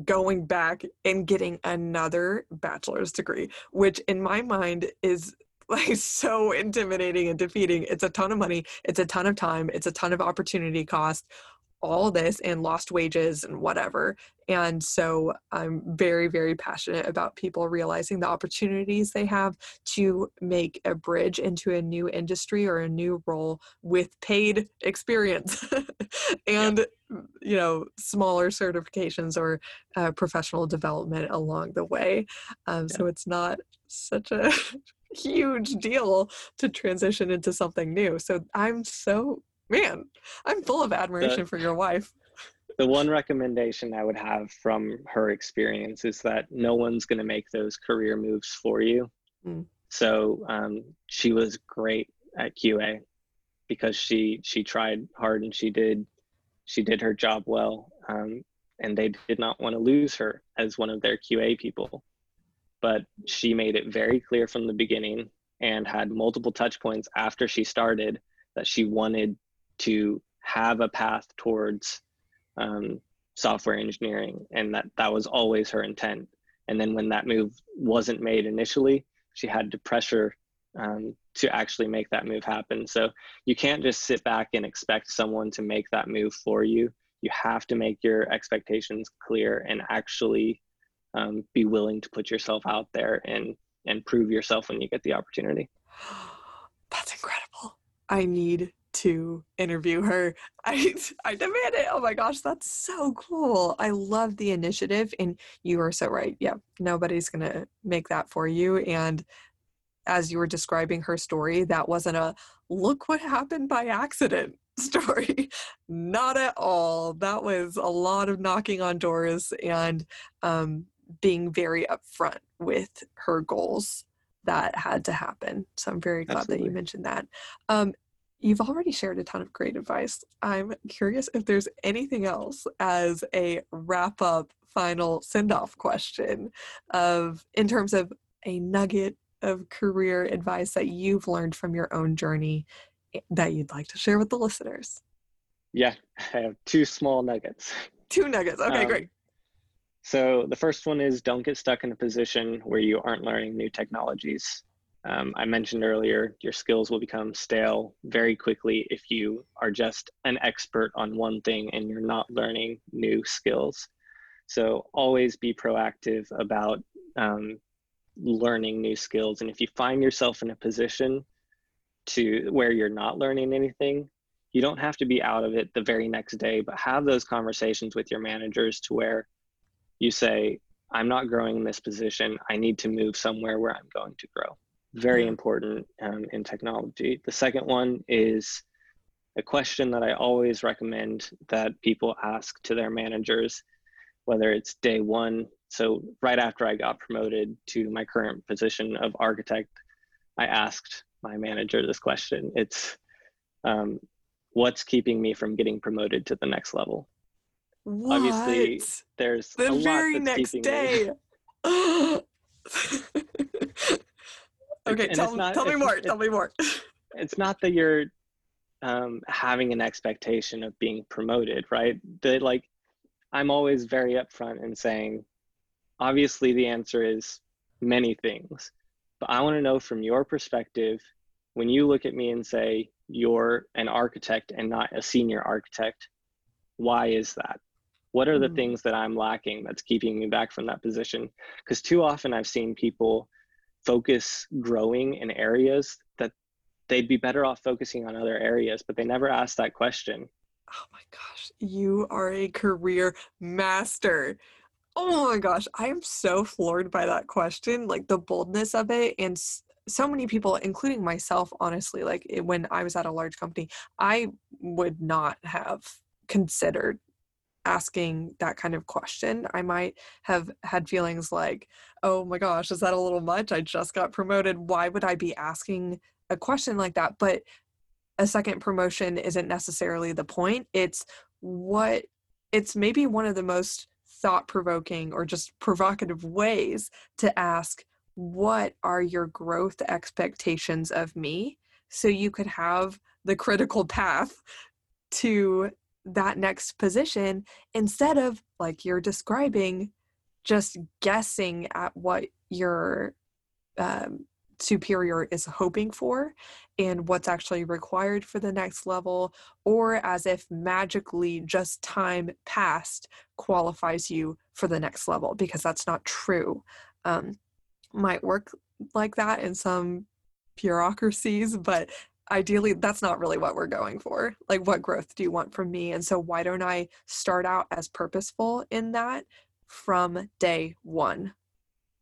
going back and getting another bachelor's degree, which in my mind is like so intimidating and defeating. It's a ton of money, it's a ton of time, it's a ton of opportunity cost, all this and lost wages and whatever. And so I'm very, very passionate about people realizing the opportunities they have to make a bridge into a new industry or a new role with paid experience and you know smaller certifications or uh, professional development along the way um, yeah. so it's not such a huge deal to transition into something new so i'm so man i'm full of admiration the, for your wife the one recommendation i would have from her experience is that no one's going to make those career moves for you mm. so um, she was great at qa because she she tried hard and she did she did her job well, um, and they did not want to lose her as one of their QA people. But she made it very clear from the beginning and had multiple touch points after she started that she wanted to have a path towards um, software engineering, and that that was always her intent. And then when that move wasn't made initially, she had to pressure um, to actually make that move happen. So you can't just sit back and expect someone to make that move for you. You have to make your expectations clear and actually um, be willing to put yourself out there and and prove yourself when you get the opportunity. That's incredible. I need to interview her. I I demand it. Oh my gosh, that's so cool. I love the initiative and you are so right. Yeah, nobody's going to make that for you and as you were describing her story, that wasn't a look what happened by accident story. Not at all. That was a lot of knocking on doors and um, being very upfront with her goals that had to happen. So I'm very glad Absolutely. that you mentioned that. Um, you've already shared a ton of great advice. I'm curious if there's anything else as a wrap up final send off question of in terms of a nugget of career advice that you've learned from your own journey eh, that you'd like to share with the listeners? Yeah, I have two small nuggets. Two nuggets. Okay, um, great. So the first one is don't get stuck in a position where you aren't learning new technologies. Um, I mentioned earlier, your skills will become stale very quickly if you are just an expert on one thing and you're not learning new skills. So always be proactive about um, learning new skills. And if you find yourself in a position to where you're not learning anything, you don't have to be out of it the very next day, but have those conversations with your managers to where you say, I'm not growing in this position. I need to move somewhere where I'm going to grow. Very important um, in technology. The second one is a question that I always recommend that people ask to their managers, whether it's day one, so right after I got promoted to my current position of architect, I asked my manager this question. It's um, what's keeping me from getting promoted to the next level? What? Obviously, there's the very next day. okay, and tell, not, tell me more. Tell me more. It's not that you're um, having an expectation of being promoted, right? That like, I'm always very upfront in saying, obviously the answer is many things but i want to know from your perspective when you look at me and say you're an architect and not a senior architect why is that? What are the mm. things that i'm lacking that's keeping me back from that position? Because too often i've seen people focus growing in areas that they'd be better off focusing on other areas but they never ask that question. Oh my gosh you are a career master Oh my gosh, I am so floored by that question, like the boldness of it and so many people including myself honestly, like when I was at a large company, I would not have considered asking that kind of question. I might have had feelings like, "Oh my gosh, is that a little much? I just got promoted. Why would I be asking a question like that?" But a second promotion isn't necessarily the point. It's what it's maybe one of the most thought provoking or just provocative ways to ask, What are your growth expectations of me? So you could have the critical path to that next position instead of, like you're describing, just guessing at what your um, superior is hoping for and what's actually required for the next level, or as if magically just time passed qualifies you for the next level, because that's not true. Um, might work like that in some bureaucracies, but ideally that's not really what we're going for. Like what growth do you want from me? And so why don't i start out as purposeful in that from day one?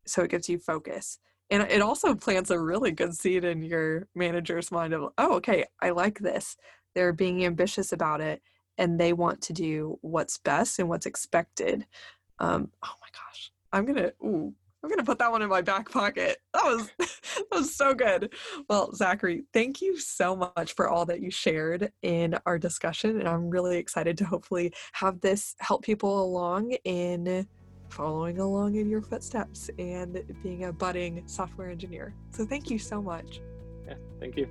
So it gives you focus and it also plants a really good seed in your manager's mind of oh okay i like this they're being ambitious about it and they want to do what's best and what's expected um, oh my gosh i'm gonna ooh I'm gonna put that one in my back pocket. That was that was so good. Well, Zachary, thank you so much for all that you shared in our discussion, and I'm really excited to hopefully have this help people along in following along in your footsteps and being a budding software engineer. So thank you so much. Yeah, thank you.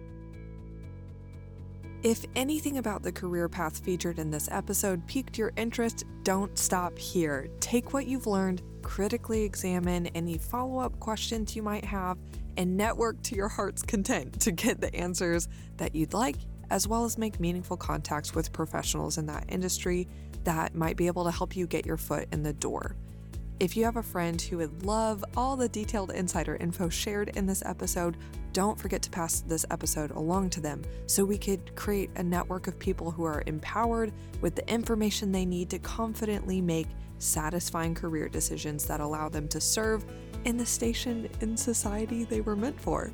If anything about the career path featured in this episode piqued your interest, don't stop here. Take what you've learned, critically examine any follow up questions you might have, and network to your heart's content to get the answers that you'd like, as well as make meaningful contacts with professionals in that industry that might be able to help you get your foot in the door. If you have a friend who would love all the detailed insider info shared in this episode, don't forget to pass this episode along to them so we could create a network of people who are empowered with the information they need to confidently make satisfying career decisions that allow them to serve in the station in society they were meant for.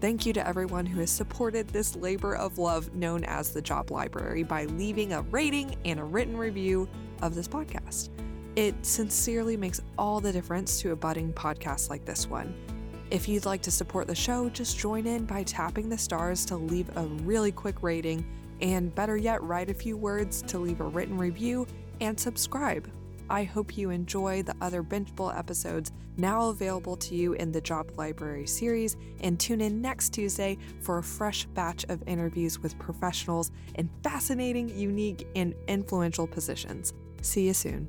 Thank you to everyone who has supported this labor of love known as the Job Library by leaving a rating and a written review of this podcast. It sincerely makes all the difference to a budding podcast like this one. If you'd like to support the show, just join in by tapping the stars to leave a really quick rating, and better yet, write a few words to leave a written review and subscribe. I hope you enjoy the other Benchable episodes now available to you in the Job Library series, and tune in next Tuesday for a fresh batch of interviews with professionals in fascinating, unique, and influential positions. See you soon.